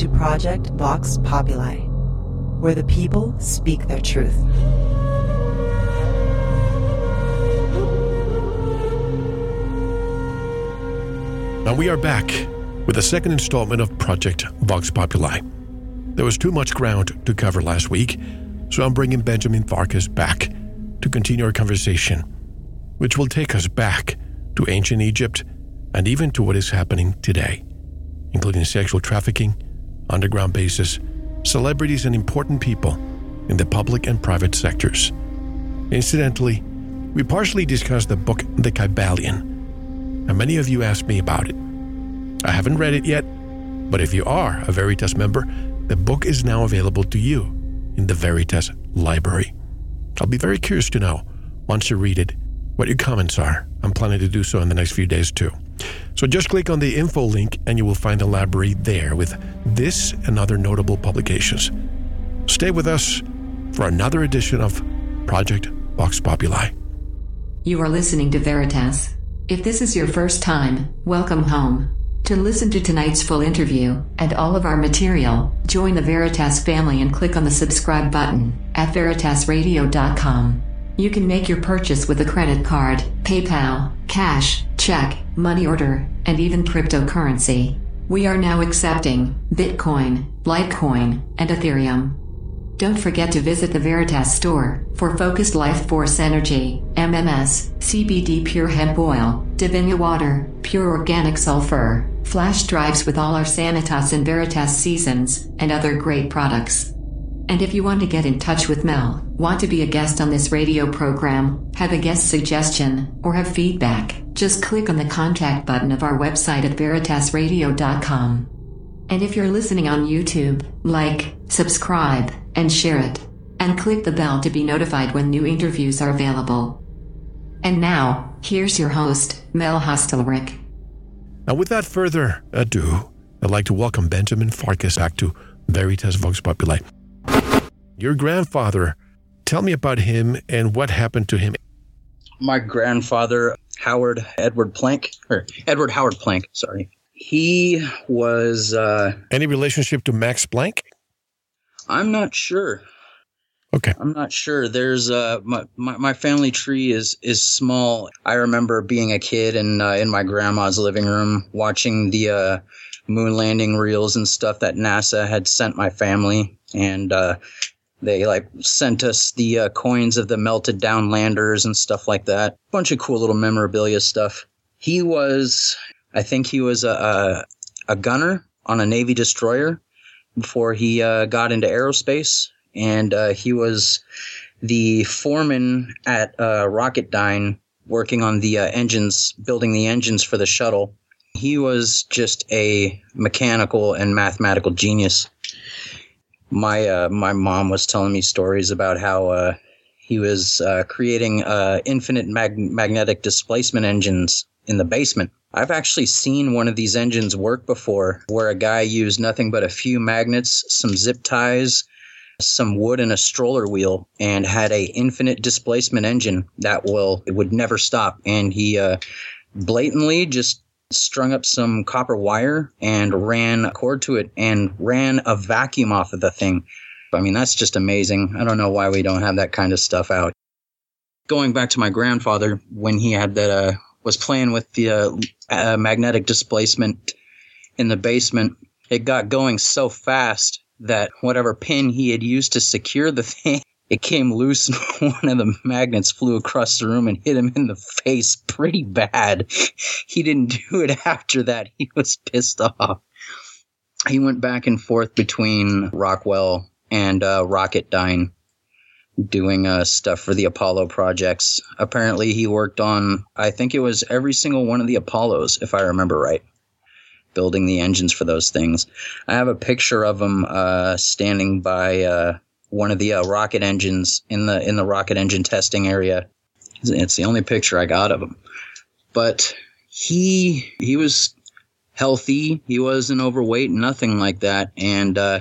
to Project Vox Populi, where the people speak their truth. Now we are back with the second installment of Project Vox Populi. There was too much ground to cover last week, so I'm bringing Benjamin Farkas back to continue our conversation, which will take us back to ancient Egypt and even to what is happening today, including sexual trafficking, underground bases, celebrities, and important people in the public and private sectors. Incidentally, we partially discussed the book The Kybalion, and many of you asked me about it. I haven't read it yet, but if you are a Veritas member, the book is now available to you in the Veritas library. I'll be very curious to know, once you read it, what your comments are. I'm planning to do so in the next few days too. So just click on the info link and you will find the library there with this and other notable publications. Stay with us for another edition of Project Vox Populi. You are listening to Veritas. If this is your first time, welcome home. To listen to tonight's full interview and all of our material, join the Veritas family and click on the subscribe button at veritasradio.com. You can make your purchase with a credit card, PayPal, cash, check, money order, and even cryptocurrency. We are now accepting Bitcoin, Litecoin, and Ethereum. Don't forget to visit the Veritas store for Focused Life Force Energy, MMS, CBD Pure Hemp Oil, Divinia Water, Pure Organic Sulfur, flash drives with all our Sanitas and Veritas seasons, and other great products. And if you want to get in touch with Mel, want to be a guest on this radio program, have a guest suggestion, or have feedback, just click on the contact button of our website at veritasradio.com. And if you're listening on YouTube, like, subscribe, and share it. And click the bell to be notified when new interviews are available. And now, here's your host, Mel Hostelrick. Now, without further ado, I'd like to welcome Benjamin Farkas back to Veritas Vox Populi. Your grandfather, tell me about him and what happened to him. My grandfather, Howard Edward Plank, or Edward Howard Plank, sorry. He was. Uh, Any relationship to Max Planck? I'm not sure. Okay. I'm not sure. There's uh my, my, my family tree is is small. I remember being a kid and uh, in my grandma's living room watching the uh, moon landing reels and stuff that NASA had sent my family, and uh, they like sent us the uh, coins of the melted down landers and stuff like that. Bunch of cool little memorabilia stuff. He was, I think he was a a, a gunner on a Navy destroyer before he uh, got into aerospace, and uh, he was the foreman at uh, Rocketdyne, working on the uh, engines, building the engines for the shuttle. He was just a mechanical and mathematical genius. My uh, my mom was telling me stories about how uh, he was creating infinite mag- magnetic displacement engines in the basement. I've actually seen one of these engines work before where a guy used nothing but a few magnets, some zip ties, some wood and a stroller wheel and had a infinite displacement engine that will it would never stop. And he uh, blatantly just strung up some copper wire and ran a cord to it and ran a vacuum off of the thing. I mean that's just amazing. I don't know why we don't have that kind of stuff out. Going back to my grandfather when he had that uh, was playing with the uh, uh, magnetic displacement in the basement. It got going so fast that whatever pin he had used to secure the thing, it came loose and one of the magnets flew across the room and hit him in the face pretty bad. He didn't do it after that. He was pissed off. He went back and forth between Rockwell and uh, Rocketdyne doing uh, stuff for the Apollo projects. Apparently, he worked on, I think it was every single one of the Apollos, if I remember right, building the engines for those things. I have a picture of him uh, standing by uh, one of the uh, rocket engines in the in the rocket engine testing area. It's the only picture I got of him, but he he was healthy. He wasn't overweight, nothing like that. And uh,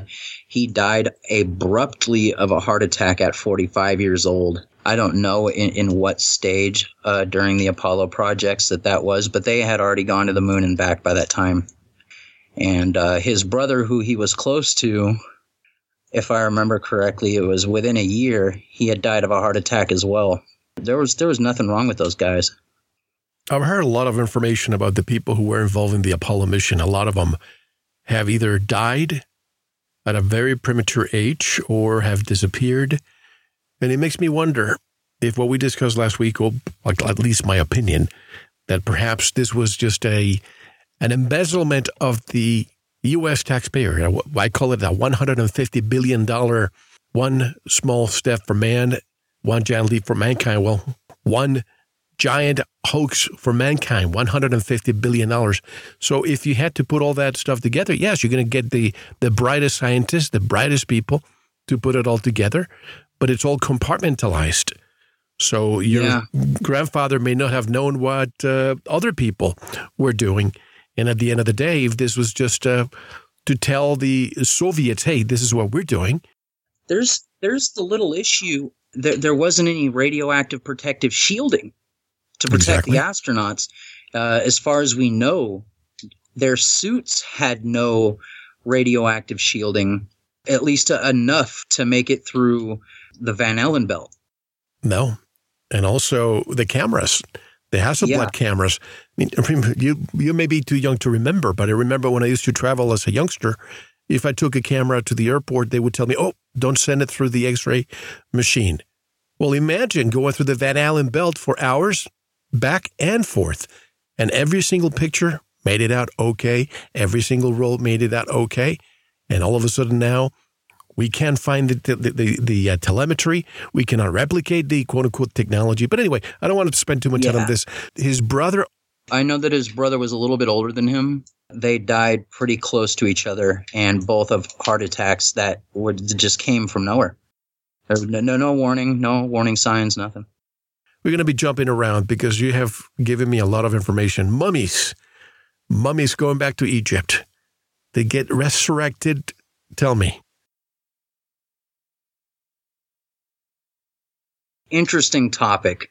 he died abruptly of a heart attack at 45 years old. I don't know in, in what stage uh, during the Apollo projects that that was, but they had already gone to the moon and back by that time. And uh, his brother, who he was close to, if I remember correctly, it was within a year he had died of a heart attack as well. There was there was nothing wrong with those guys. I've heard a lot of information about the people who were involved in the Apollo mission. A lot of them have either died at a very premature age or have disappeared. And it makes me wonder if what we discussed last week, or at least my opinion, that perhaps this was just a an embezzlement of the U.S. taxpayer. I call it a $150 billion one small step for man, one giant leap for mankind. Well, one giant hoax for mankind, $150 billion. So if you had to put all that stuff together, yes, you're going to get the, the brightest scientists, the brightest people to put it all together, but it's all compartmentalized. So your yeah. grandfather may not have known what uh, other people were doing. And at the end of the day, if this was just uh, to tell the Soviets, hey, this is what we're doing. There's there's the little issue that there wasn't any radioactive protective shielding to protect exactly. the astronauts. Uh, as far as we know, their suits had no radioactive shielding, at least enough to make it through the Van Allen belt. No. And also the cameras, the Hasselblad yeah. cameras. I mean, you, you may be too young to remember, but I remember when I used to travel as a youngster, if I took a camera to the airport, they would tell me, oh, don't send it through the x ray machine. Well, imagine going through the Van Allen belt for hours back and forth. And every single picture made it out okay. Every single roll made it out okay. And all of a sudden now, we can't find the, the, the, the uh, telemetry. We cannot replicate the quote unquote technology. But anyway, I don't want to spend too much yeah. time on this. His brother. I know that his brother was a little bit older than him. They died pretty close to each other, and both of heart attacks that would just came from nowhere. There no, no, no warning, no warning signs, nothing we're going to be jumping around because you have given me a lot of information. Mummies, mummies going back to Egypt, they get resurrected. Tell me. Interesting topic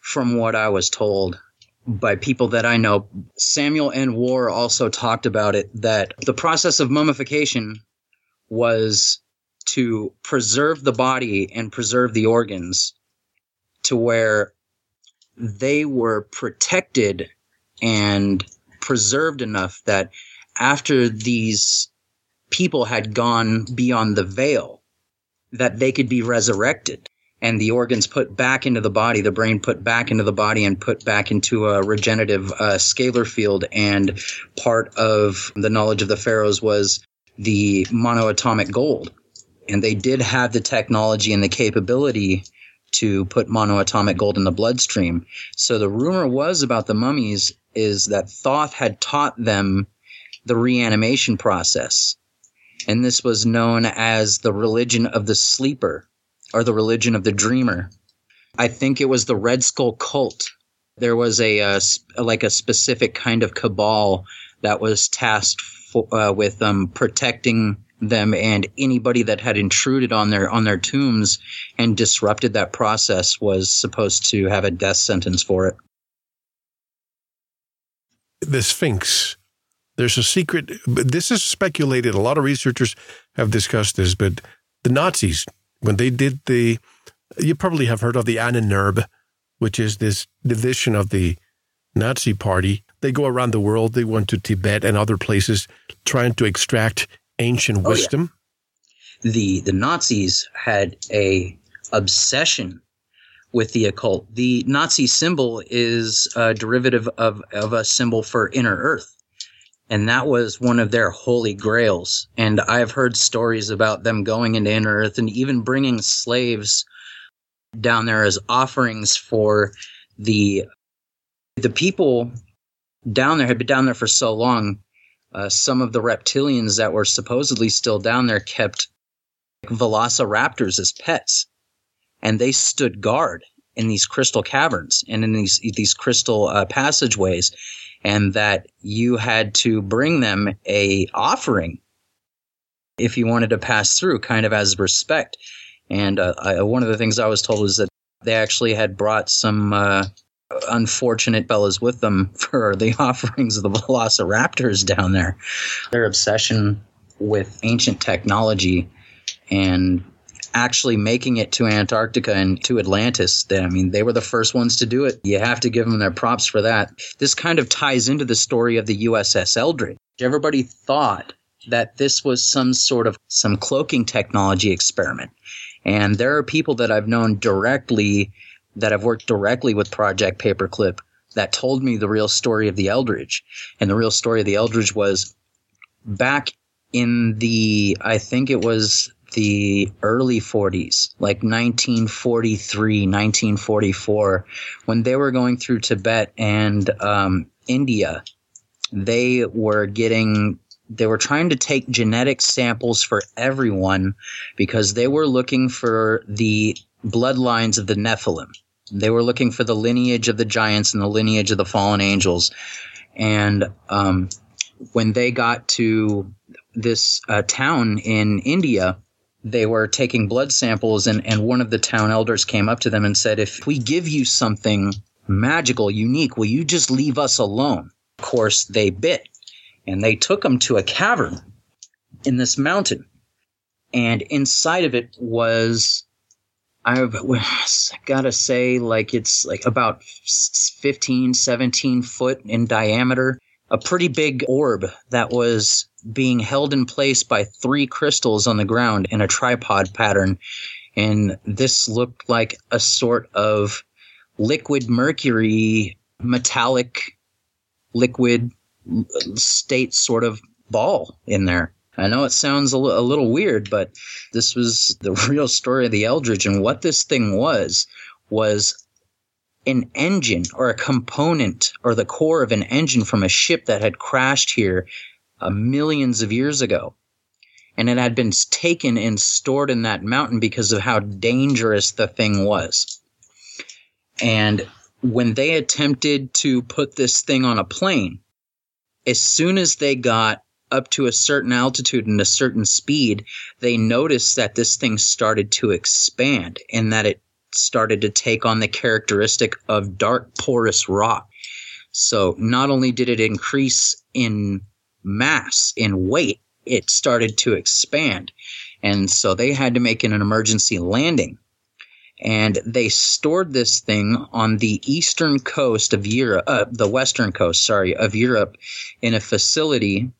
from what I was told by people that I know. Samael Aun Weor also talked about it that the process of mummification was to preserve the body and preserve the organs to where they were protected and preserved enough that after these people had gone beyond the veil, that they could be resurrected and the organs put back into the body, the brain put back into the body and put back into a regenerative uh, scalar field. And part of the knowledge of the pharaohs was the monoatomic gold. And they did have the technology and the capability to put monoatomic gold in the bloodstream. So the rumor was about the mummies is that Thoth had taught them the reanimation process. And this was known as the religion of the sleeper or the religion of the dreamer. I think it was the Red Skull cult. There was a, uh, like a specific kind of cabal that was tasked for, uh, with um, protecting them and anybody that had intruded on their on their tombs and disrupted that process was supposed to have a death sentence for it. The Sphinx. There's a secret. This is speculated. A lot of researchers have discussed this, but the Nazis, when they did the, you probably have heard of the Ahnenerbe, which is this division of the Nazi party. They go around the world. They went to Tibet and other places trying to extract ancient wisdom? Oh, yeah. The the Nazis had a obsession with the occult. The Nazi symbol is a derivative of, of a symbol for inner earth. And that was one of their holy grails. And I've heard stories about them going into inner earth and even bringing slaves down there as offerings for the the people down there had been down there for so long uh, some of the reptilians that were supposedly still down there kept velociraptors as pets, and they stood guard in these crystal caverns and in these these crystal uh, passageways, and that you had to bring them a offering if you wanted to pass through, kind of as respect. And uh, I, one of the things I was told was that they actually had brought some uh, unfortunate fellas with them for the offerings of the velociraptors down there. Their obsession with ancient technology and actually making it to Antarctica and to Atlantis. I mean, they were the first ones to do it. You have to give them their props for that. This kind of ties into the story of the USS Eldridge. Everybody thought that this was some sort of some cloaking technology experiment. And there are people that I've known directly that have worked directly with Project Paperclip that told me the real story of the Eldridge. And the real story of the Eldridge was back in the, I think it was the early 40s, like 1943, 1944, when they were going through Tibet and um, India, they were getting they were trying to take genetic samples for everyone because they were looking for the bloodlines of the Nephilim. They were looking for the lineage of the giants and the lineage of the fallen angels. And um, when they got to this uh, town in India, they were taking blood samples, and, and one of the town elders came up to them and said, If we give you something magical, unique, will you just leave us alone? Of course, they bit, and they took them to a cavern in this mountain. And inside of it was, I've gotta say, like it's like about 15, 17 foot in diameter a pretty big orb that was being held in place by three crystals on the ground in a tripod pattern. And this looked like a sort of liquid mercury, metallic liquid state sort of ball in there. I know it sounds a, l- a little weird, but this was the real story of the Eldridge. And what this thing was, was an engine or a component or the core of an engine from a ship that had crashed here uh, millions of years ago. And it had been taken and stored in that mountain because of how dangerous the thing was. And when they attempted to put this thing on a plane, as soon as they got up to a certain altitude and a certain speed, they noticed that this thing started to expand and that it started to take on the characteristic of dark porous rock. So not only did it increase in mass, in weight, it started to expand. And so they had to make an emergency landing. And they stored this thing on the eastern coast of Europe, uh, the western coast, sorry, of Europe in a facility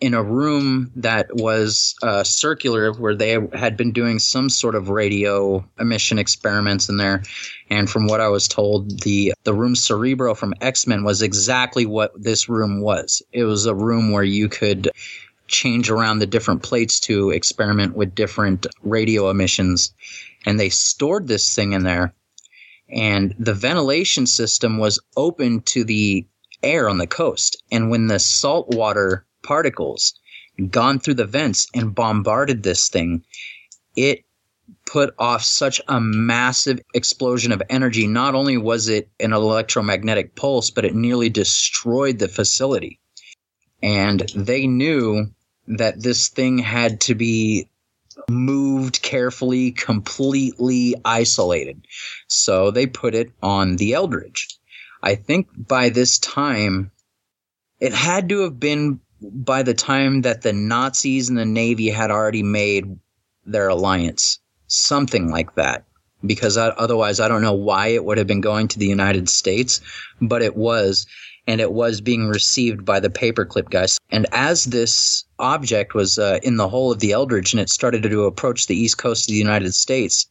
in a room that was uh, circular where they had been doing some sort of radio emission experiments in there. And from what i was told the the room cerebro from x-men was exactly what this room was. It was a room where you could change around the different plates to experiment with different radio emissions. And they stored this thing in there. And the ventilation system was open to the air on the coast. And when the salt water particles gone through the vents and bombarded this thing, it put off such a massive explosion of energy. Not only was it an electromagnetic pulse, but it nearly destroyed the facility. And they knew that this thing had to be moved carefully, completely isolated. So they put it on the Eldridge. I think by this time, it had to have been by the time that the Nazis and the Navy had already made their alliance, something like that. Because I, otherwise, I don't know why it would have been going to the United States, but it was, and it was being received by the paperclip guys. And as this object was uh, in the hull of the Eldridge and it started to approach the east coast of the United States,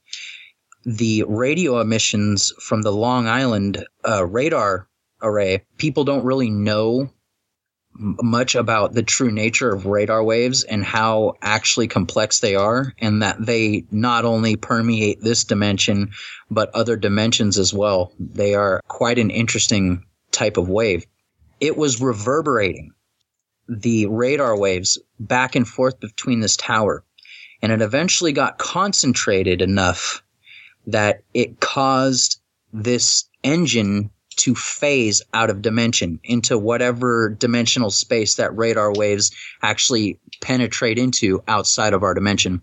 the radio emissions from the Long Island uh, radar array, people don't really know much about the true nature of radar waves and how actually complex they are, and that they not only permeate this dimension, but other dimensions as well. They are quite an interesting type of wave. It was reverberating the radar waves back and forth between this tower, and it eventually got concentrated enough that it caused this engine to phase out of dimension into whatever dimensional space that radar waves actually penetrate into outside of our dimension.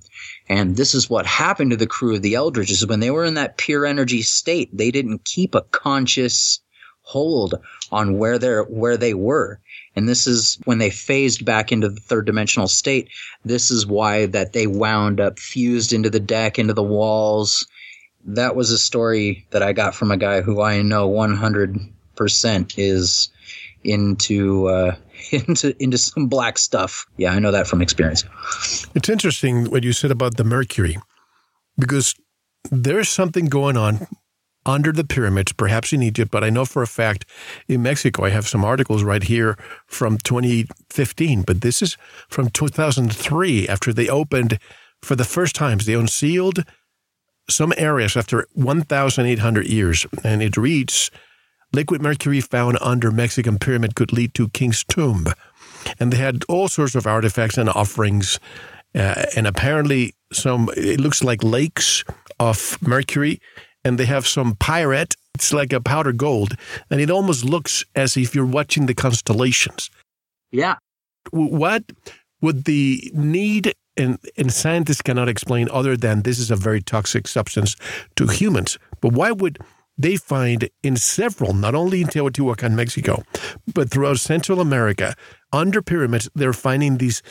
And this is what happened to the crew of the Eldridge is when they were in that pure energy state. They didn't keep a conscious hold on where they're where they were. And this is when they phased back into the third dimensional state. This is why that they wound up fused into the deck, into the walls. That was a story that I got from a guy who I know 100% is into uh, into into some black stuff. Yeah, I know that from experience. It's interesting what you said about the mercury, because there's something going on under the pyramids, perhaps in Egypt, but I know for a fact in Mexico. I have some articles right here from 2015, but this is from 2003 after they opened for the first times. They unsealed some areas after 1,800 years, and it reads liquid mercury found under Mexican pyramid could lead to king's tomb. And they had all sorts of artifacts and offerings. Uh, and apparently, some, it looks like lakes of mercury. And they have some pyrite. It's like a powder gold. And it almost looks as if you're watching the constellations. Yeah. What would the need and, and scientists cannot explain other than this is a very toxic substance to humans. But why would they find in several, not only in Teotihuacan, Mexico, but throughout Central America, under pyramids, they're finding these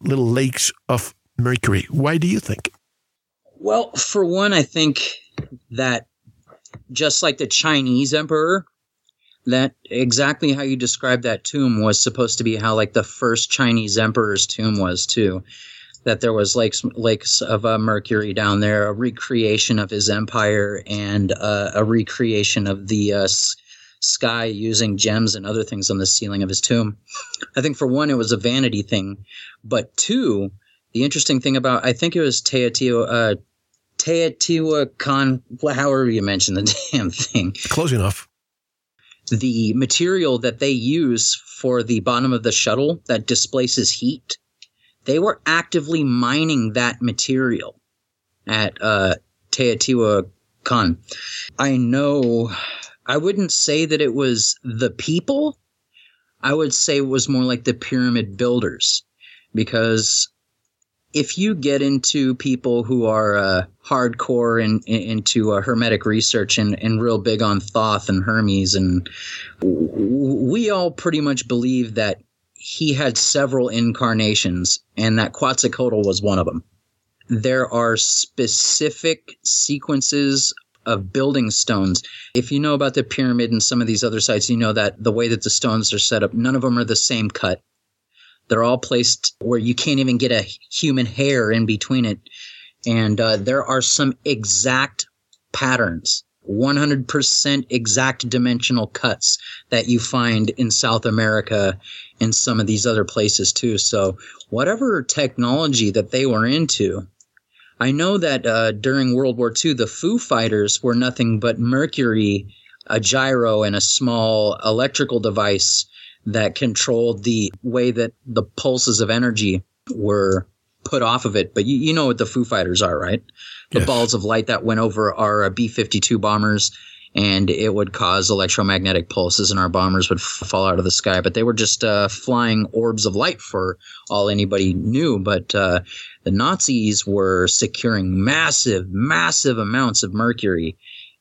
little lakes of mercury. Why do you think? Well, for one, I think that just like the Chinese emperor, that exactly how you described that tomb was supposed to be how like the first Chinese emperor's tomb was too that there was lakes lakes of uh, mercury down there, a recreation of his empire, and uh, a recreation of the uh, s- sky using gems and other things on the ceiling of his tomb. I think for one, it was a vanity thing, but two, the interesting thing about I think it was Teotihuacan, uh, Teotihuacan, however you mention the damn thing. Close enough. The material that they use for the bottom of the shuttle that displaces heat they were actively mining that material at uh, Teotihuacan. I know, I wouldn't say that it was the people. I would say it was more like the pyramid builders because if you get into people who are uh, hardcore and in, into uh, hermetic research and, and real big on Thoth and Hermes, and we all pretty much believe that he had several incarnations, and that Quetzalcoatl was one of them. There are specific sequences of building stones. If you know about the pyramid and some of these other sites, you know that the way that the stones are set up, none of them are the same cut. They're all placed where you can't even get a human hair in between it. And uh, there are some exact patterns 100% exact dimensional cuts that you find in South America and some of these other places too. So whatever technology that they were into, I know that uh, during World War II, the Foo Fighters were nothing but mercury, a gyro, and a small electrical device that controlled the way that the pulses of energy were put off of it. But you, you know what the Foo Fighters are, right? The yes. balls of light that went over our uh, B 52 bombers and it would cause electromagnetic pulses and our bombers would f- fall out of the sky. But they were just uh, flying orbs of light for all anybody knew. But uh, the Nazis were securing massive, massive amounts of mercury.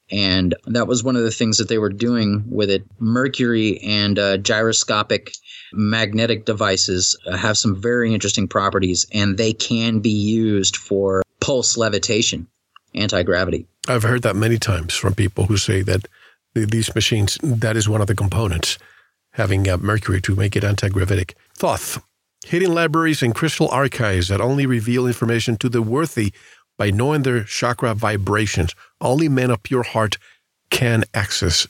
And that was one of the things that they were doing with it. Mercury and uh, gyroscopic magnetic devices have some very interesting properties, and they can be used for pulse levitation, anti gravity. I've heard that many times from people who say that these machines, that is one of the components, having uh, mercury to make it anti gravitic. Thoth, hidden libraries and crystal archives that only reveal information to the worthy by knowing their chakra vibrations. Only men of pure heart can access.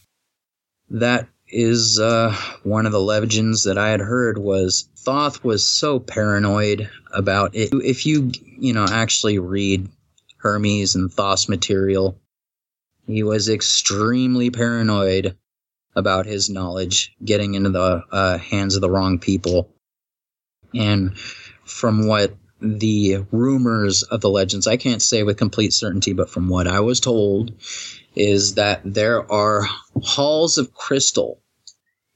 That is uh, one of the legends that I had heard was Thoth was so paranoid about it. If you you know actually read Hermes and Thoth's material, he was extremely paranoid about his knowledge getting into the uh, hands of the wrong people. And from what the rumors of the legends, I can't say with complete certainty, but from what I was told, is that there are halls of crystal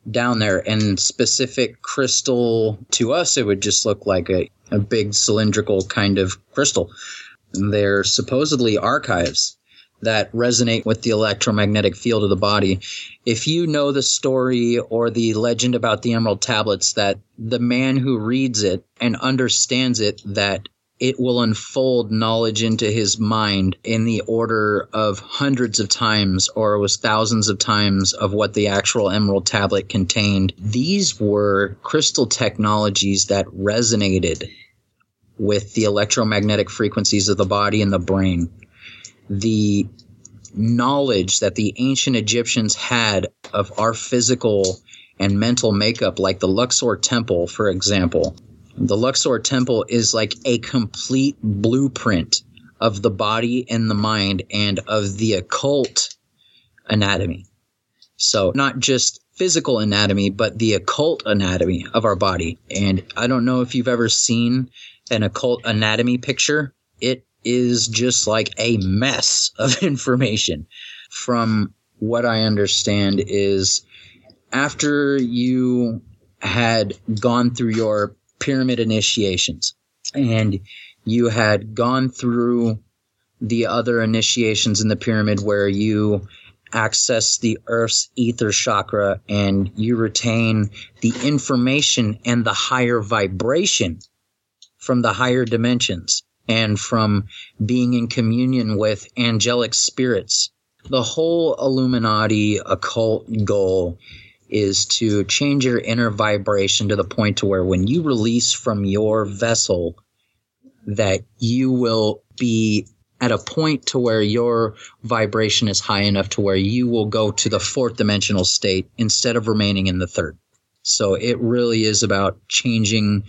down there and specific crystal to us it would just look like a, a big cylindrical kind of crystal they're supposedly archives that resonate with the electromagnetic field of the body. If you know the story or the legend about the Emerald Tablets, that the man who reads it and understands it, that it will unfold knowledge into his mind in the order of hundreds of times or it was thousands of times of what the actual emerald tablet contained. These were crystal technologies that resonated with the electromagnetic frequencies of the body and the brain. The knowledge that the ancient Egyptians had of our physical and mental makeup, like the Luxor Temple, for example. The Luxor Temple is like a complete blueprint of the body and the mind and of the occult anatomy. So, not just physical anatomy, but the occult anatomy of our body. And I don't know if you've ever seen an occult anatomy picture. It is just like a mess of information. From what I understand is after you had gone through your pyramid initiations and you had gone through the other initiations in the pyramid where you access the earth's ether chakra and you retain the information and the higher vibration from the higher dimensions and from being in communion with angelic spirits. The whole Illuminati occult goal is to change your inner vibration to the point to where when you release from your vessel that you will be at a point to where your vibration is high enough to where you will go to the fourth dimensional state instead of remaining in the third. So it really is about changing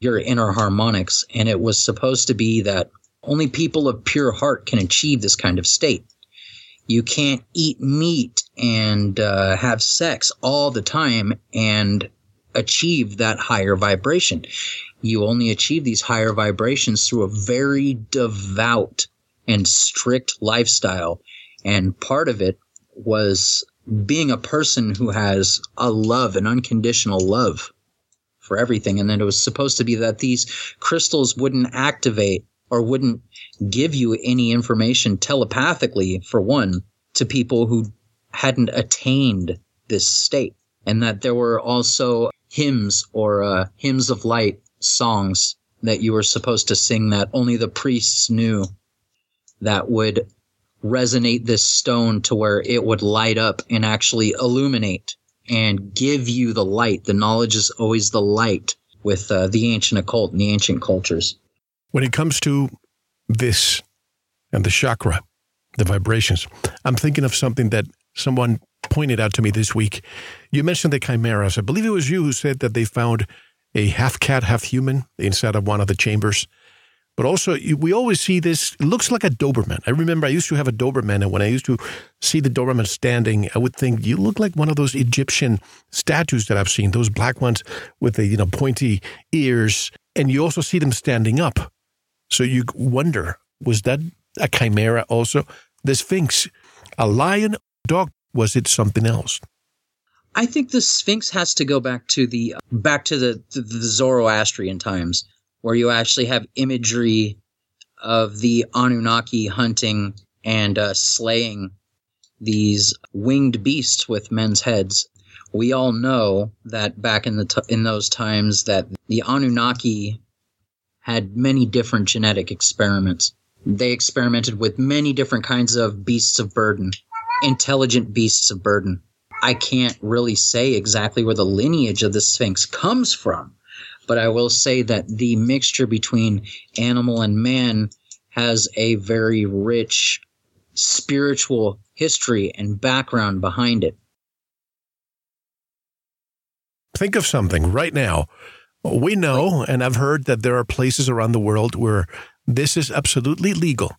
your inner harmonics. And it was supposed to be that only people of pure heart can achieve this kind of state. You can't eat meat and uh, have sex all the time and achieve that higher vibration. You only achieve these higher vibrations through a very devout and strict lifestyle. And part of it was being a person who has a love, an unconditional love for everything. And then it was supposed to be that these crystals wouldn't activate or wouldn't give you any information telepathically, for one, to people who hadn't attained this state. And that there were also hymns or uh, hymns of light songs that you were supposed to sing that only the priests knew that would resonate this stone to where it would light up and actually illuminate and give you the light. The knowledge is always the light with uh, the ancient occult and the ancient cultures. When it comes to this and the chakra, the vibrations, I'm thinking of something that someone pointed out to me this week. You mentioned the chimeras. I believe it was you who said that they found a half cat, half human inside of one of the chambers. But also, we always see this. It looks like a Doberman. I remember I used to have a Doberman, and when I used to see the Doberman standing, I would think you look like one of those Egyptian statues that I've seen, those black ones with the you know pointy ears, and you also see them standing up. So you wonder, was that a chimera also? The Sphinx, a lion, dog? Was it something else? I think the Sphinx has to go back to the back to the, the, the Zoroastrian times where you actually have imagery of the Anunnaki hunting and uh, slaying these winged beasts with men's heads. We all know that back in the t- in those times that the Anunnaki had many different genetic experiments. They experimented with many different kinds of beasts of burden, intelligent beasts of burden. I can't really say exactly where the lineage of the Sphinx comes from, but I will say that the mixture between animal and man has a very rich spiritual history and background behind it. Think of something right now. We know, and I've heard that there are places around the world where this is absolutely legal.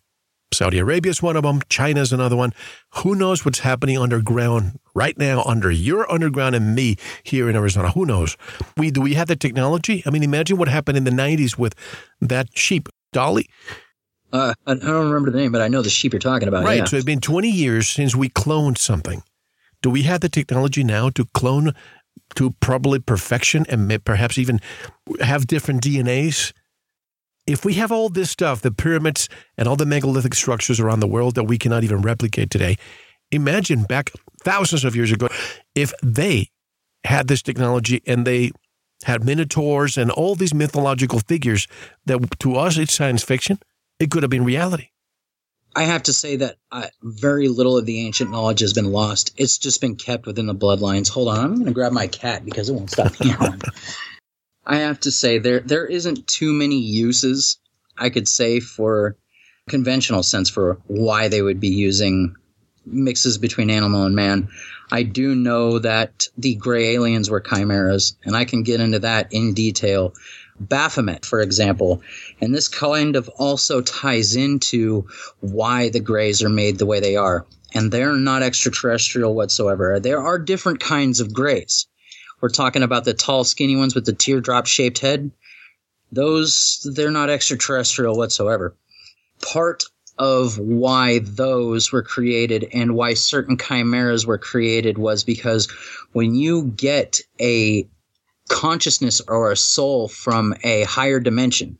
Saudi Arabia is one of them. China is another one. Who knows what's happening underground right now under your underground and me here in Arizona? Who knows? We do we have the technology? I mean, imagine what happened in the '90s with that sheep, Dolly. Uh, I don't remember the name, but I know the sheep you're talking about. Right. Yeah. So it's been 20 years since we cloned something. Do we have the technology now to clone to probably perfection and perhaps even have different DNAs? If we have all this stuff, the pyramids and all the megalithic structures around the world that we cannot even replicate today, imagine back thousands of years ago if they had this technology and they had minotaurs and all these mythological figures that to us it's science fiction, it could have been reality. I have to say that uh, very little of the ancient knowledge has been lost. It's just been kept within the bloodlines. Hold on, I'm going to grab my cat because it won't stop meowing. I have to say there there isn't too many uses I could say for conventional sense for why they would be using mixes between animal and man. I do know that the gray aliens were chimeras, and I can get into that in detail. Baphomet, for example, and this kind of also ties into why the grays are made the way they are. And they're not extraterrestrial whatsoever. There are different kinds of grays. We're talking about the tall, skinny ones with the teardrop shaped head. Those, they're not extraterrestrial whatsoever. Part of why those were created and why certain chimeras were created was because when you get a consciousness or a soul from a higher dimension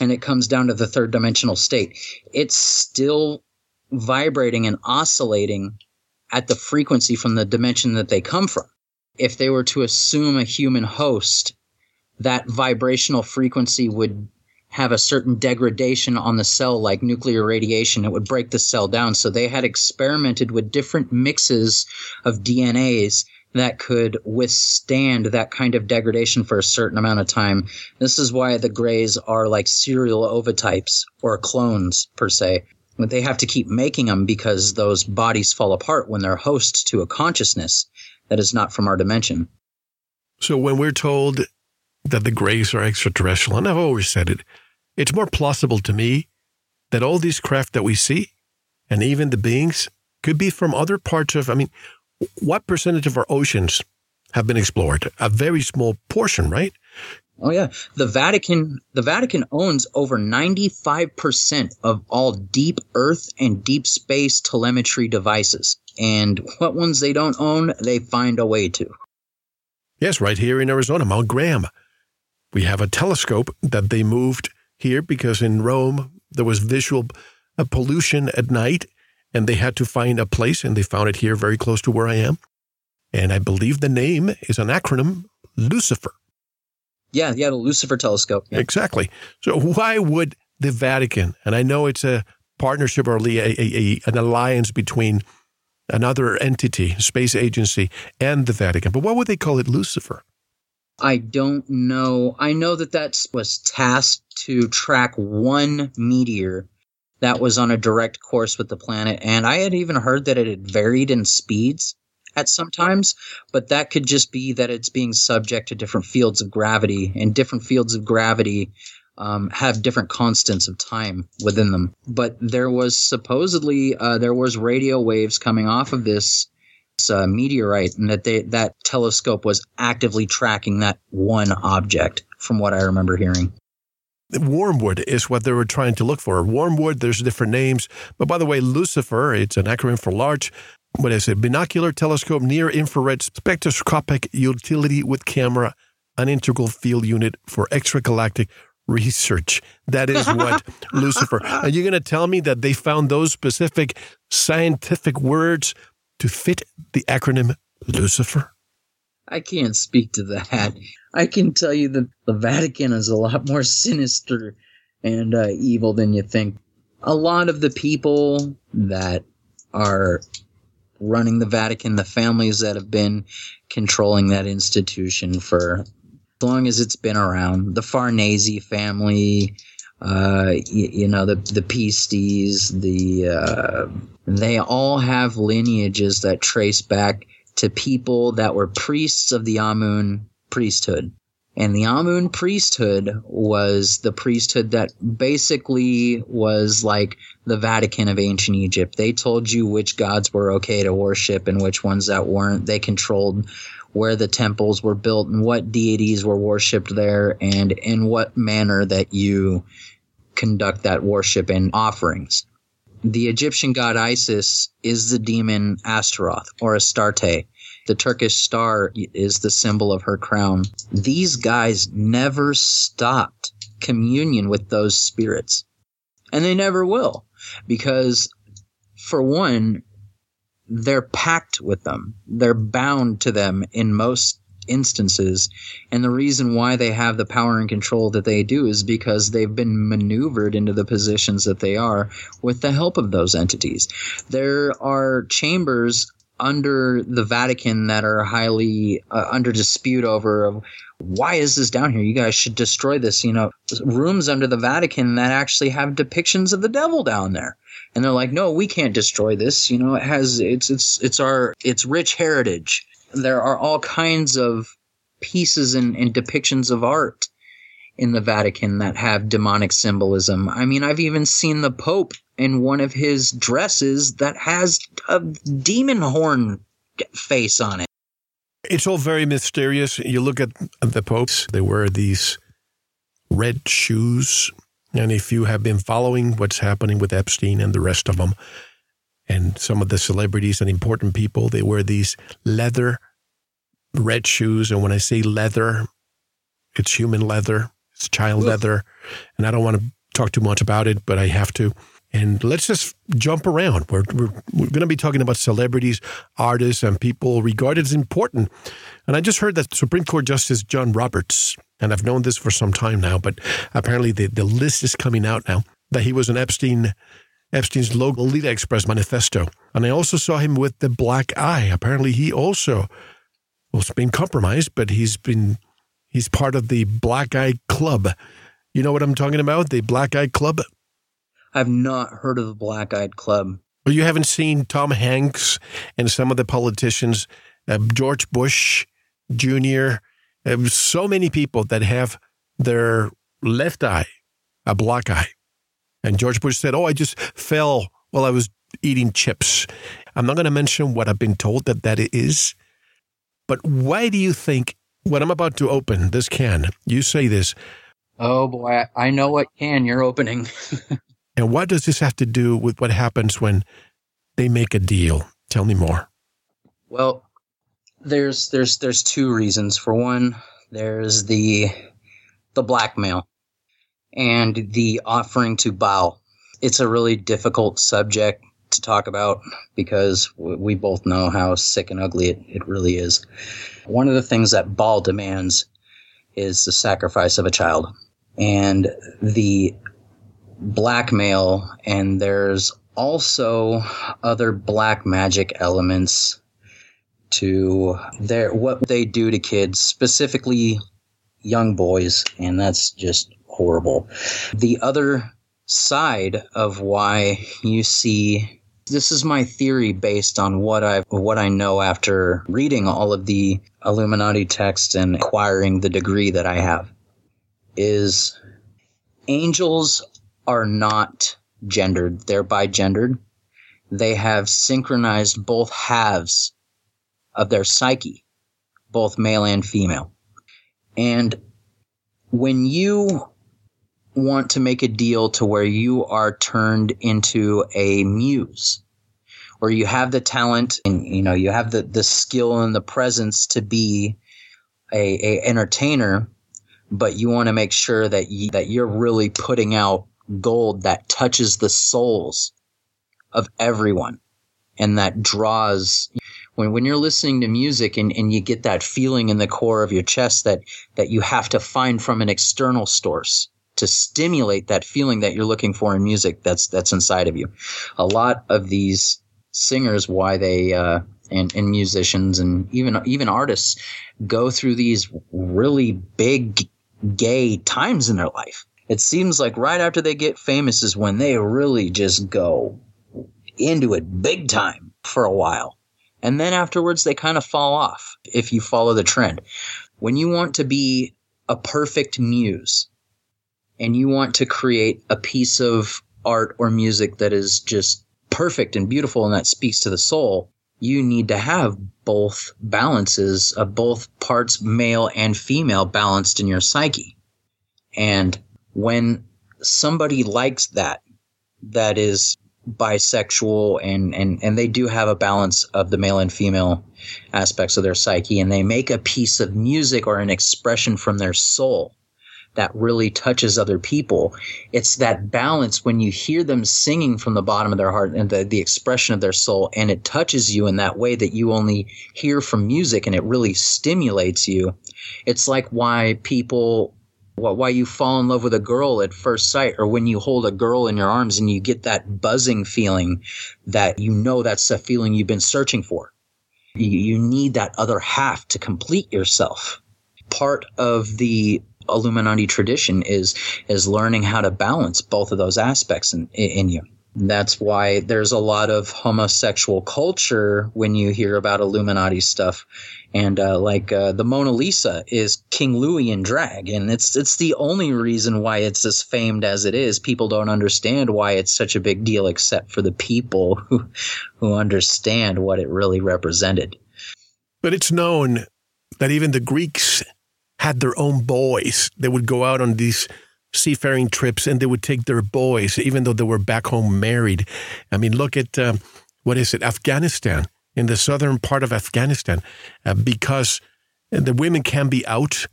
and it comes down to the third dimensional state, it's still vibrating and oscillating at the frequency from the dimension that they come from. If they were to assume a human host, that vibrational frequency would have a certain degradation on the cell like nuclear radiation. It would break the cell down. So they had experimented with different mixes of DNAs that could withstand that kind of degradation for a certain amount of time. This is why the grays are like serial ovotypes or clones per se. They have to keep making them because those bodies fall apart when they're host to a consciousness that is not from our dimension. So when we're told that the grays are extraterrestrial, and I've always said it, it's more plausible to me that all these craft that we see and even the beings could be from other parts of, I mean, what percentage of our oceans have been explored? A very small portion, right? Oh yeah, the Vatican the Vatican owns over 95% of all deep earth and deep space telemetry devices. And what ones they don't own, they find a way to. Yes, right here in Arizona, Mount Graham. We have a telescope that they moved here because in Rome there was visual uh, pollution at night and they had to find a place and they found it here very close to where I am. And I believe the name is an acronym Lucifer. Yeah, yeah, the Lucifer telescope. Yeah. Exactly. So why would the Vatican, and I know it's a partnership or a, a, a, an alliance between another entity, space agency, and the Vatican, but what would they call it Lucifer? I don't know. I know that that was tasked to track one meteor that was on a direct course with the planet, and I had even heard that it had varied in speeds at some times, but that could just be that it's being subject to different fields of gravity, and different fields of gravity um, have different constants of time within them. But there was supposedly uh, there was radio waves coming off of this uh, meteorite, and that they, that telescope was actively tracking that one object, from what I remember hearing. Wormwood is what they were trying to look for. Wormwood, there's different names. But by the way, Lucifer, it's an acronym for large, what is it? Binocular telescope, near infrared spectroscopic utility with camera, an integral field unit for extragalactic research. That is what Lucifer. Are you going to tell me that they found those specific scientific words to fit the acronym Lucifer? I can't speak to that. I can tell you that the Vatican is a lot more sinister and uh, evil than you think. A lot of the people that are running the Vatican, the families that have been controlling that institution for long as it's been around, the Farnese family, uh, you, you, know, the the Pistis, the uh, they all have lineages that trace back to people that were priests of the Amun priesthood. And the Amun priesthood was the priesthood that basically was like the Vatican of ancient Egypt. They told you which gods were okay to worship and which ones that weren't. They controlled where the temples were built and what deities were worshipped there and in what manner that you conduct that worship and offerings. The Egyptian god Isis is the demon Astaroth or Astarte. The Turkish star is the symbol of her crown. These guys never stopped communion with those spirits. And they never will because for one, they're packed with them. They're bound to them in most instances. And the reason why they have the power and control that they do is because they've been maneuvered into the positions that they are with the help of those entities. There are chambers under the Vatican that are highly uh, under dispute over why is this down here? You guys should destroy this. You know, rooms under the Vatican that actually have depictions of the devil down there. And they're like, no, we can't destroy this. You know, it has, it's, it's, it's our, it's rich heritage. There are all kinds of pieces and, and depictions of art in the Vatican that have demonic symbolism. I mean, I've even seen the Pope in one of his dresses that has a demon horn face on it. It's all very mysterious. You look at the popes, they wear these red shoes. And if you have been following what's happening with Epstein and the rest of them, and some of the celebrities and important people, they wear these leather red shoes. And when I say leather, it's human leather, it's child leather. And I don't want to talk too much about it, but I have to. And let's just jump around. We're, we're, we're going to be talking about celebrities, artists, and people regarded as important. And I just heard that Supreme Court Justice John Roberts, and I've known this for some time now, but apparently the, the list is coming out now, that he was an Epstein Epstein's Lolita Express manifesto. And I also saw him with the black eye. Apparently he also was being compromised, but he's been he's part of the black eye club. You know what I'm talking about? The black eye club? I've not heard of the Black Eyed Club. Well, you haven't seen Tom Hanks and some of the politicians, uh, George Bush Jr., uh, so many people that have their left eye a black eye. And George Bush said, Oh, I just fell while I was eating chips. I'm not going to mention what I've been told that that is. But why do you think, when I'm about to open this can, you say this? Oh boy, I know what can you're opening. And what does this have to do with what happens when they make a deal? Tell me more. Well, there's there's there's two reasons. For one, there's the the blackmail and the offering to Baal. It's a really difficult subject to talk about because we both know how sick and ugly it, it really is. One of the things that Baal demands is the sacrifice of a child. And the blackmail, and there's also other black magic elements to their what they do to kids, specifically young boys, and that's just horrible. The other side of why you see this is my theory based on what I what I know after reading all of the Illuminati texts and acquiring the degree that I have is angels are not gendered, they're bigendered. They have synchronized both halves of their psyche, both male and female. And when you want to make a deal to where you are turned into a muse, or you have the talent and you know you have the, the skill and the presence to be a, a entertainer, but you want to make sure that you, that you're really putting out gold that touches the souls of everyone and that draws when when you're listening to music and, and you get that feeling in the core of your chest that that you have to find from an external source to stimulate that feeling that you're looking for in music that's that's inside of you. A lot of these singers, why they uh, and, and musicians and even even artists go through these really big gay times in their life it seems like right after they get famous is when they really just go into it big time for a while. And then afterwards, they kind of fall off if you follow the trend. When you want to be a perfect muse and you want to create a piece of art or music that is just perfect and beautiful and that speaks to the soul, you need to have both balances of both parts, male and female, balanced in your psyche. And when somebody likes that, that is bisexual and, and, and they do have a balance of the male and female aspects of their psyche and they make a piece of music or an expression from their soul that really touches other people. It's that balance when you hear them singing from the bottom of their heart and the, the expression of their soul, and it touches you in that way that you only hear from music and it really stimulates you. It's like why people why you fall in love with a girl at first sight or when you hold a girl in your arms and you get that buzzing feeling that you know that's the feeling you've been searching for. You, need that other half to complete yourself. Part of the Illuminati tradition is is learning how to balance both of those aspects in, in you. That's why there's a lot of homosexual culture when you hear about Illuminati stuff. And uh, like uh, the Mona Lisa is King Louis in drag, and it's it's the only reason why it's as famed as it is. People don't understand why it's such a big deal, except for the people who who understand what it really represented. But it's known that even the Greeks had their own boys. They would go out on these seafaring trips and they would take their boys, even though they were back home married. I mean, look at um, what is it, Afghanistan, in the southern part of Afghanistan, uh, because the women can be out.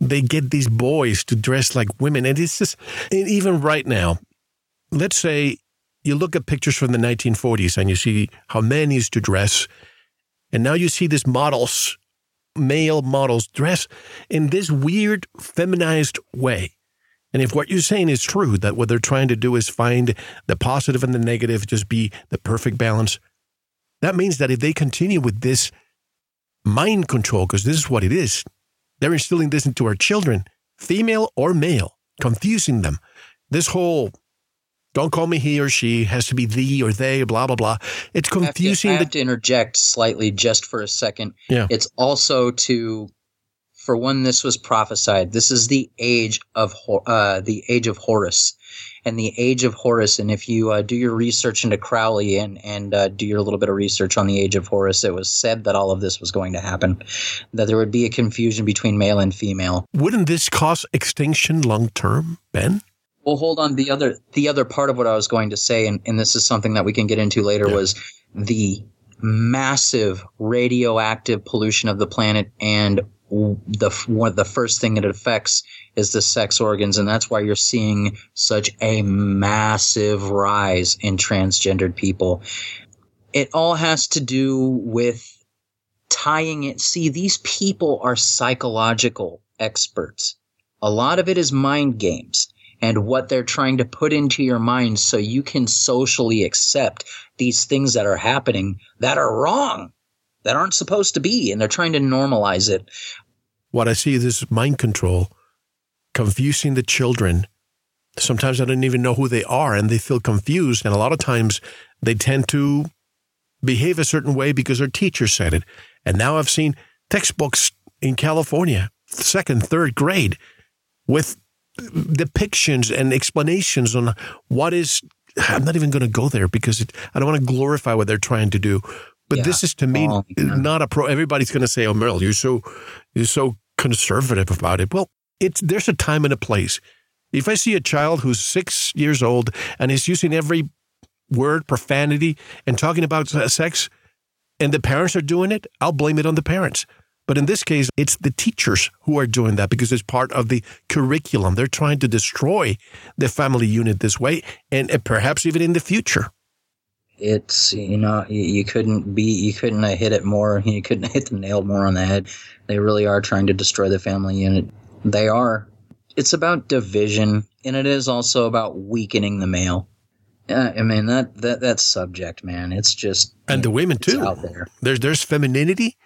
They get these boys to dress like women. And it's just, and even right now, let's say you look at pictures from the 1940s and you see how men used to dress. And now you see these models, male models, dress in this weird feminized way. And if what you're saying is true, that what they're trying to do is find the positive and the negative, just be the perfect balance, that means that if they continue with this mind control, because this is what it is, they're instilling this into our children, female or male, confusing them. This whole don't call me he or she has to be thee or they, blah blah blah. It's confusing. I have to, I have to interject slightly just for a second. Yeah. It's also to for when this was prophesied. This is the age of uh, the age of Horus, and the age of Horus. And if you uh, do your research into Crowley and and uh, do your little bit of research on the age of Horus, it was said that all of this was going to happen, that there would be a confusion between male and female. Wouldn't this cause extinction long term, Ben? Well, hold on. The other the other part of what I was going to say, and, and this is something that we can get into later, yeah. was the massive radioactive pollution of the planet and the one the first thing it affects is the sex organs, and that's why you're seeing such a massive rise in transgendered people. It all has to do with tying it. See, these people are psychological experts. A lot of it is mind games and what they're trying to put into your mind so you can socially accept these things that are happening that are wrong that aren't supposed to be, and they're trying to normalize it. What I see is this mind control, confusing the children. Sometimes I don't even know who they are, and they feel confused. And a lot of times they tend to behave a certain way because their teacher said it. And now I've seen textbooks in California, second, third grade, with depictions and explanations on what is. I'm not even going to go there because it, I don't want to glorify what they're trying to do. But yeah. this is to me oh, not a pro. Everybody's going to say, "Oh, Merle, you're so you're so conservative about it." Well, it's there's a time and a place. If I see a child who's six years old and is using every word profanity and talking about sex, and the parents are doing it, I'll blame it on the parents. But in this case, it's the teachers who are doing that because it's part of the curriculum. They're trying to destroy the family unit this way and perhaps even in the future it's you know you, you, couldn't be you couldn't have hit it more you couldn't hit the nail more on the head. They really are trying to destroy the family unit. They are. It's about division and it is also about weakening the male. Uh, i mean that that that subject man. It's just and the women too. out there. There's there's femininity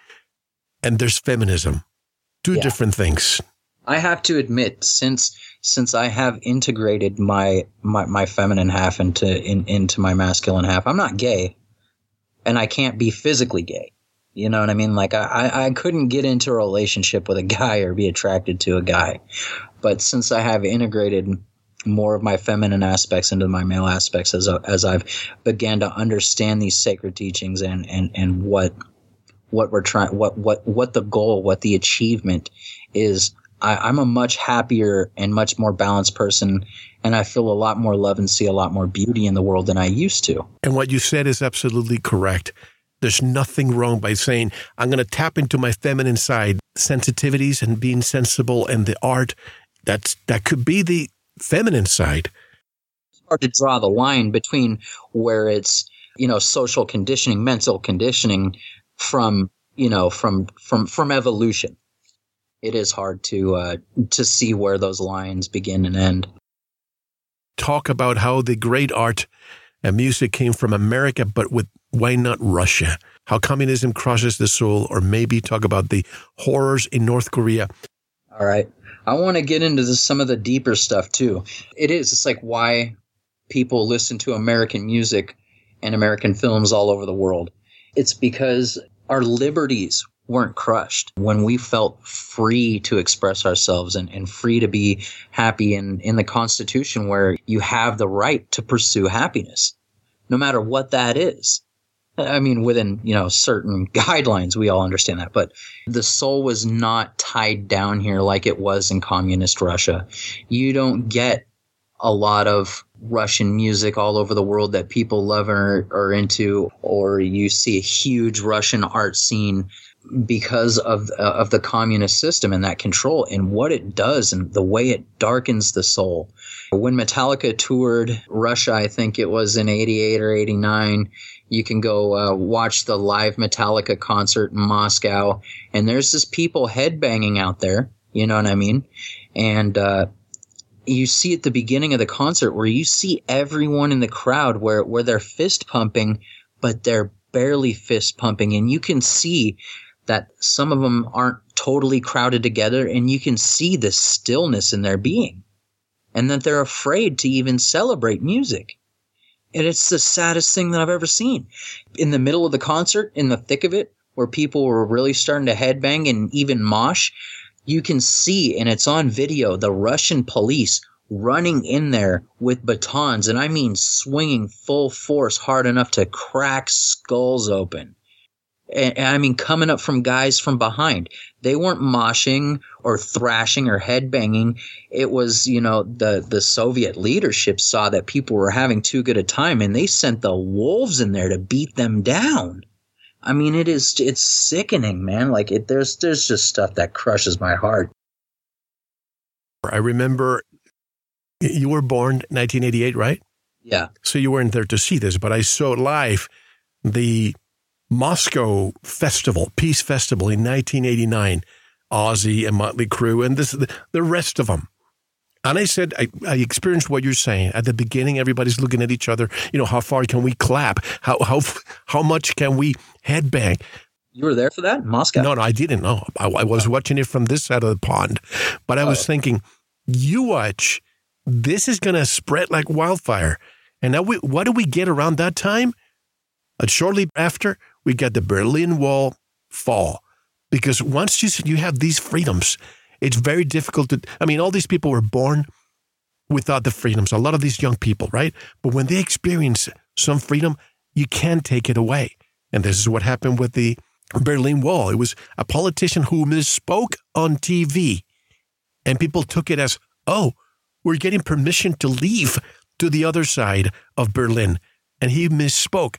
and there's feminism. Two yeah. different things i have to admit since since I have integrated my my, my feminine half into in, into my masculine half, I'm not gay, and I can't be physically gay. You know what I mean? Like I, I couldn't get into a relationship with a guy or be attracted to a guy, but since I have integrated more of my feminine aspects into my male aspects as as I've began to understand these sacred teachings and and and what what we're trying what what what the goal what the achievement is I, am a much happier and much more balanced person, and I feel a lot more love and see a lot more beauty in the world than I used to. And what you said is absolutely correct. There's nothing wrong by saying, I'm going to tap into my feminine side, sensitivities and being sensible and the art. that's that could be the feminine side. It's hard to draw the line between where it's you know social conditioning, mental conditioning from you know from from from evolution. It is hard to uh, to see where those lines begin and end. Talk about how the great art and music came from America, but with why not Russia? How communism crushes the soul, or maybe talk about the horrors in North Korea. All right. I want to get into some of the deeper stuff too. It is. It's like why people listen to American music and American films all over the world. It's because our liberties weren't crushed when we felt free to express ourselves and, and free to be happy in, in the Constitution where you have the right to pursue happiness, no matter what that is. I mean, within, you know, certain guidelines, we all understand that, but the soul was not tied down here like it was in communist Russia. You don't get a lot of Russian music all over the world that people love or are into, or you see a huge Russian art scene because of uh, of the communist system and that control and what it does and the way it darkens the soul. When Metallica toured Russia, I think it was in 88 or 89, you can go uh, watch the live Metallica concert in Moscow and there's just people headbanging out there, you know what I mean? And uh, you see at the beginning of the concert where you see everyone in the crowd where where they're fist pumping but they're barely fist pumping and you can see that some of them aren't totally crowded together and you can see the stillness in their being and that they're afraid to even celebrate music. And it's the saddest thing that I've ever seen. In the middle of the concert, in the thick of it, where people were really starting to headbang and even mosh, you can see, and it's on video, the Russian police running in there with batons, and I mean swinging full force hard enough to crack skulls open and, and I mean coming up from guys from behind. They weren't moshing or thrashing or headbanging. It was, you know, the the Soviet leadership saw that people were having too good a time and they sent the wolves in there to beat them down. I mean, it is it's sickening, man. Like it, there's there's just stuff that crushes my heart. I remember you were born 1988, right? Yeah. So you weren't there to see this, but I saw live the Moscow Festival, Peace Festival in 1989, Ozzy and Motley Crue and this the rest of them. And I said, I, I, experienced what you're saying. At the beginning, everybody's looking at each other. You know, how far can we clap? How how how much can we headbang? You were there for that, Moscow? No, no, I didn't know. I, I was oh. watching it from this side of the pond, but I was oh. thinking, you watch, this is going to spread like wildfire. And now, we, what do we get around that time? Uh, shortly after, we got the Berlin Wall fall. Because once you, you have these freedoms, it's very difficult to. I mean, all these people were born without the freedoms, a lot of these young people, right? But when they experience some freedom, you can't take it away. And this is what happened with the Berlin Wall. It was a politician who misspoke on TV, and people took it as, oh, we're getting permission to leave to the other side of Berlin. And he misspoke.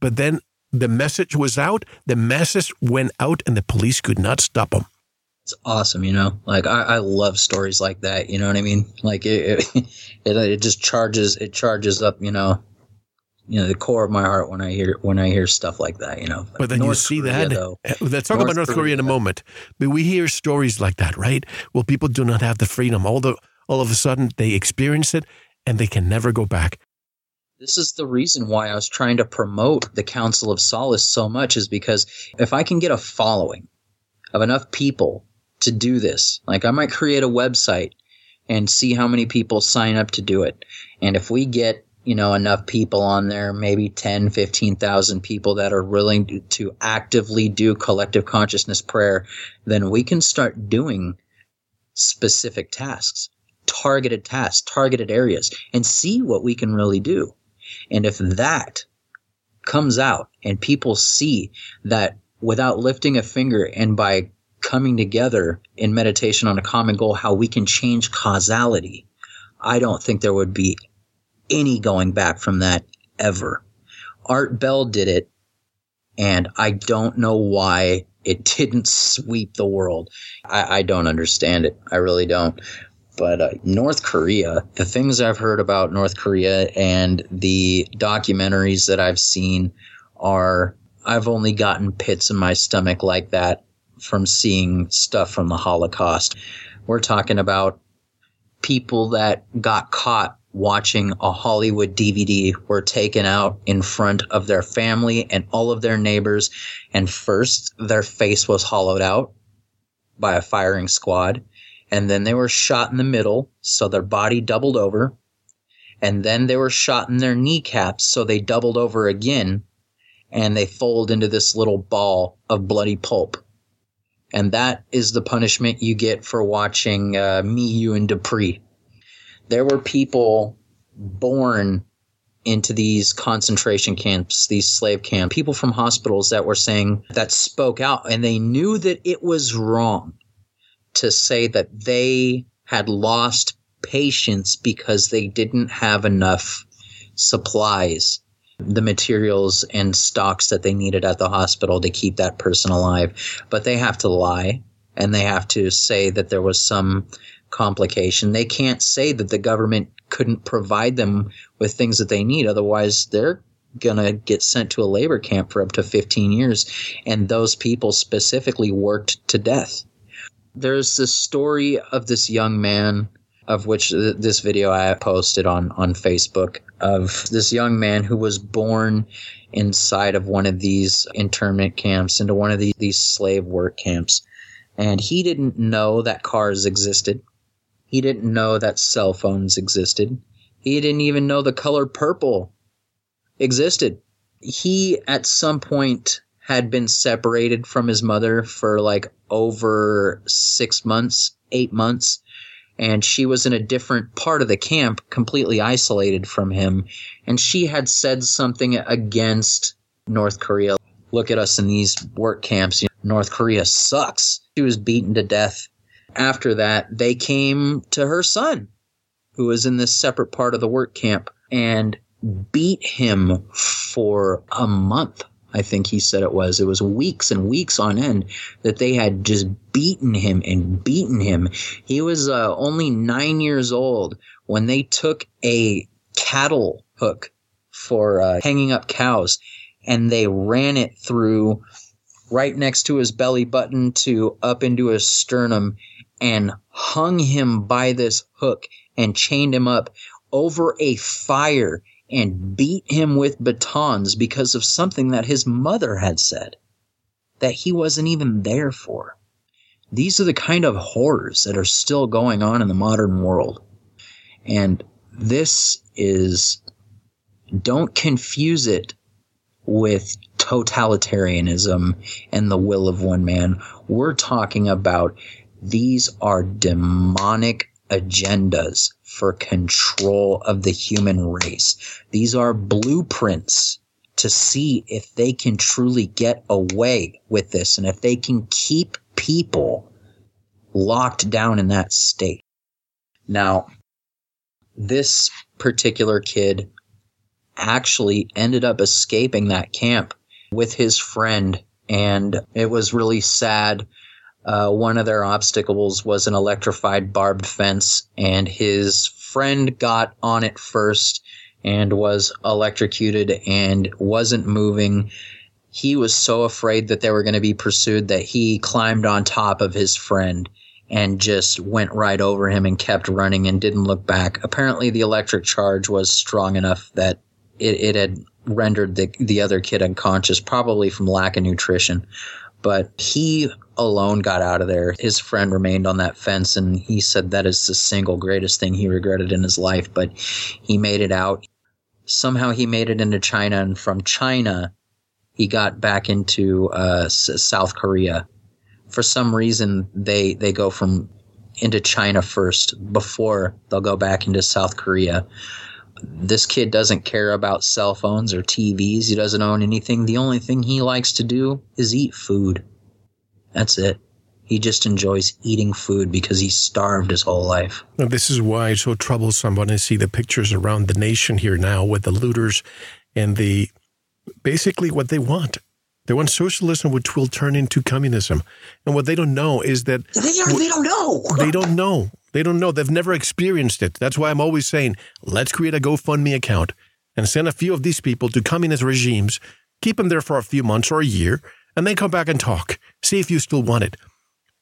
But then the message was out, the masses went out, and the police could not stop them. It's awesome, you know. Like I, I love stories like that. You know what I mean? Like it, it, it, it just charges, it charges up, you know, you know, the core of my heart when I hear when I hear stuff like that. You know. But then North you see Korea, that. Though, uh, Let's talk North about North Korea, Korea in a moment. But we hear stories like that, right? Well, people do not have the freedom. All the all of a sudden they experience it and they can never go back. This is the reason why I was trying to promote the Council of Solace so much is because if I can get a following of enough people to do this, like I might create a website and see how many people sign up to do it. And if we get, you know, enough people on there, maybe 10, 15,000 people that are willing to actively do collective consciousness prayer, then we can start doing specific tasks, targeted tasks, targeted areas, and see what we can really do. And if that comes out and people see that without lifting a finger and by coming together in meditation on a common goal, how we can change causality, I don't think there would be any going back from that ever. Art Bell did it, and I don't know why it didn't sweep the world. I, I don't understand it. I really don't. But uh, North Korea, the things I've heard about North Korea and the documentaries that I've seen are, I've only gotten pits in my stomach like that from seeing stuff from the Holocaust. We're talking about people that got caught watching a Hollywood DVD were taken out in front of their family and all of their neighbors. And first, their face was hollowed out by a firing squad. And then they were shot in the middle, so their body doubled over. And then they were shot in their kneecaps, so they doubled over again. And they fold into this little ball of bloody pulp. And that is the punishment you get for watching uh, Me, You, and Dupree there were people born into these concentration camps, these slave camps, people from hospitals that were saying that spoke out and they knew that it was wrong to say that they had lost patients because they didn't have enough supplies, the materials and stocks that they needed at the hospital to keep that person alive. But they have to lie and they have to say that there was some complication. They can't say that the government couldn't provide them with things that they need. Otherwise, they're going to get sent to a labor camp for up to 15 years. And those people specifically worked to death. There's the story of this young man of which this video I posted on, on Facebook of this young man who was born inside of one of these internment camps into one of these, these slave work camps. And he didn't know that cars existed. He didn't know that cell phones existed. He didn't even know the color purple existed. He, at some point, had been separated from his mother for like over six months, eight months, and she was in a different part of the camp, completely isolated from him. And she had said something against North Korea. Look at us in these work camps. You know, North Korea sucks. She was beaten to death after that, they came to her son, who was in this separate part of the work camp, and beat him for a month. I think he said it was. It was weeks and weeks on end that they had just beaten him and beaten him. He was uh, only nine years old when they took a cattle hook for uh, hanging up cows and they ran it through right next to his belly button to up into his sternum and hung him by this hook and chained him up over a fire and beat him with batons because of something that his mother had said that he wasn't even there for. These are the kind of horrors that are still going on in the modern world. And this is, don't confuse it with totalitarianism and the will of one man. We're talking about these are demonic agendas for control of the human race. These are blueprints to see if they can truly get away with this and if they can keep people locked down in that state. Now, this particular kid actually ended up escaping that camp with his friend, and it was really sad uh, one of their obstacles was an electrified barbed fence, and his friend got on it first and was electrocuted and wasn't moving. He was so afraid that they were going to be pursued that he climbed on top of his friend and just went right over him and kept running and didn't look back. Apparently, the electric charge was strong enough that it, it had rendered the, the other kid unconscious, probably from lack of nutrition but he alone got out of there. His friend remained on that fence, and he said that is the single greatest thing he regretted in his life. But he made it out. Somehow he made it into China, and from China, he got back into uh, South Korea. For some reason, they they go from into China first before they'll go back into South Korea this kid doesn't care about cell phones or TVs. He doesn't own anything. The only thing he likes to do is eat food. That's it. He just enjoys eating food because he's starved his whole life. Now, this is why it's so troublesome when I see the pictures around the nation here now with the looters and the basically what they want. They want socialism, which will turn into communism. And what they don't know is that they, are, they don't know. they don't know They don't know. They've never experienced it. That's why I'm always saying, let's create a GoFundMe account and send a few of these people to communist regimes, keep them there for a few months or a year, and then come back and talk. See if you still want it.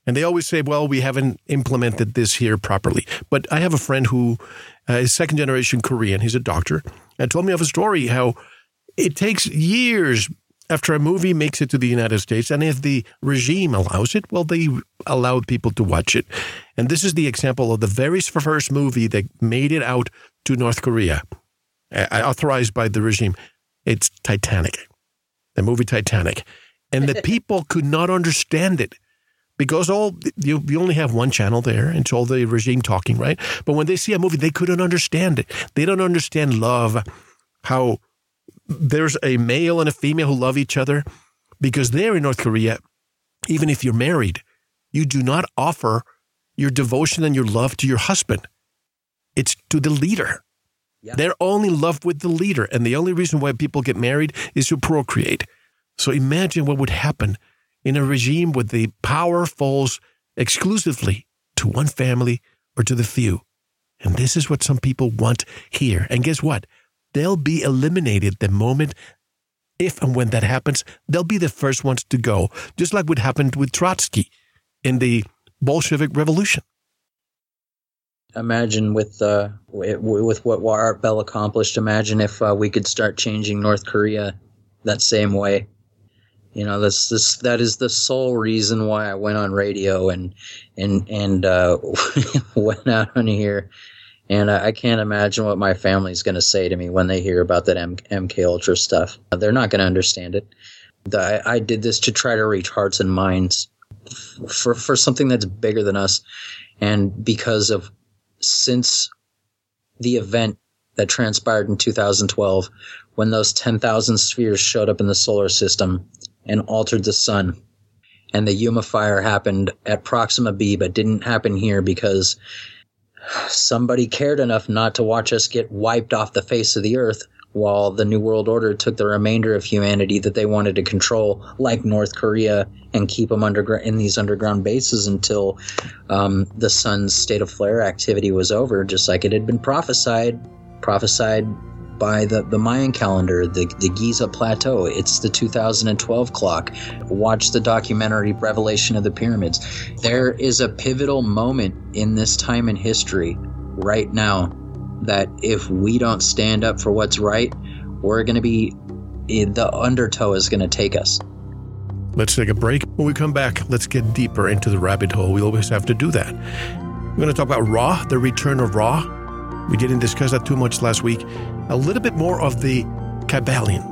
And they always say, well, we haven't implemented this here properly. But I have a friend who uh, is second generation Korean. He's a doctor and told me of a story how it takes years after a movie makes it to the United States, and if the regime allows it, well, they allow people to watch it. And this is the example of the very first movie that made it out to North Korea, uh, authorized by the regime. It's Titanic, the movie Titanic. And the people could not understand it because all you, you only have one channel there and it's all the regime talking, right? But when they see a movie, they couldn't understand it. They don't understand love, how there's a male and a female who love each other because there in North Korea, even if you're married, you do not offer your devotion and your love to your husband. It's to the leader. Yeah. They're only loved with the leader. And the only reason why people get married is to procreate. So imagine what would happen in a regime where the power falls exclusively to one family or to the few. And this is what some people want here. And guess what? They'll be eliminated the moment, if and when that happens, they'll be the first ones to go, just like what happened with Trotsky in the Bolshevik Revolution. Imagine with uh, with what Art Bell accomplished. Imagine if uh, we could start changing North Korea that same way. You know, that's this that is the sole reason why I went on radio and and and uh, went out on here. And I, I can't imagine what my family's going to say to me when they hear about that M- MK Ultra stuff. They're not going to understand it. The, I, I did this to try to reach hearts and minds for for something that's bigger than us, and because of since the event that transpired in 2012 when those 10,000 spheres showed up in the solar system and altered the sun. And the Yuma fire happened at Proxima b, but didn't happen here because somebody cared enough not to watch us get wiped off the face of the earth while the New World Order took the remainder of humanity that they wanted to control, like North Korea, and keep them underground in these underground bases until um, the sun's state of flare activity was over, just like it had been prophesied, prophesied by the, the Mayan calendar, the, the Giza Plateau. It's the 2012 clock. Watch the documentary Revelation of the Pyramids. There is a pivotal moment in this time in history right now that if we don't stand up for what's right, we're going to be, eh, the undertow is going to take us. Let's take a break. When we come back, let's get deeper into the rabbit hole. We always have to do that. We're going to talk about Ra, the return of Ra. We didn't discuss that too much last week a little bit more of the Kybalion.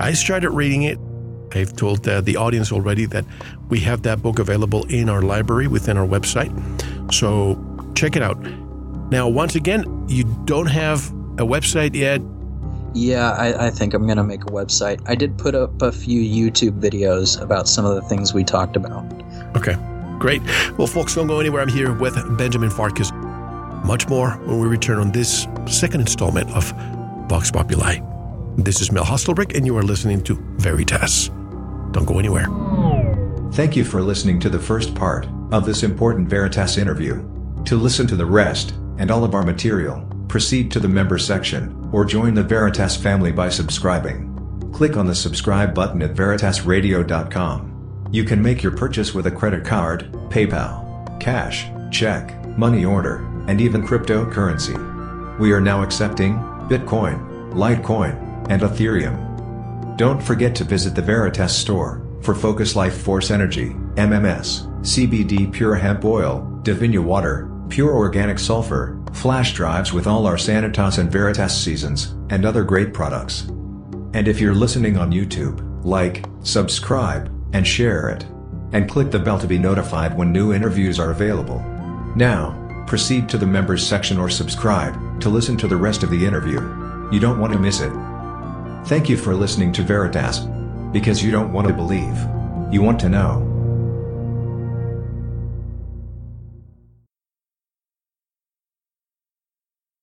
I started reading it. I've told uh, the audience already that we have that book available in our library within our website. So check it out. Now, once again, you don't have a website yet. Yeah, I, I think I'm going to make a website. I did put up a few YouTube videos about some of the things we talked about. Okay, great. Well, folks, don't go anywhere. I'm here with Benjamin Farkas. Much more when we return on this second installment of Vox Populi. This is Mel Hostelrick, and you are listening to Veritas. Don't go anywhere. Thank you for listening to the first part of this important Veritas interview. To listen to the rest and all of our material, proceed to the member section or join the Veritas family by subscribing. Click on the subscribe button at veritasradio.com. You can make your purchase with a credit card, PayPal, cash, check, money order, and even cryptocurrency. We are now accepting Bitcoin, Litecoin, and Ethereum. Don't forget to visit the Veritas store for Focus Life Force Energy, MMS, CBD Pure Hemp Oil, Divinia Water, Pure Organic Sulfur, flash drives with all our Sanitas and Veritas seasons, and other great products. And if you're listening on YouTube, like, subscribe, and share it. And click the bell to be notified when new interviews are available. Now, proceed to the members section or subscribe to listen to the rest of the interview. You don't want to miss it. Thank you for listening to Veritas. Because you don't want to believe. You want to know.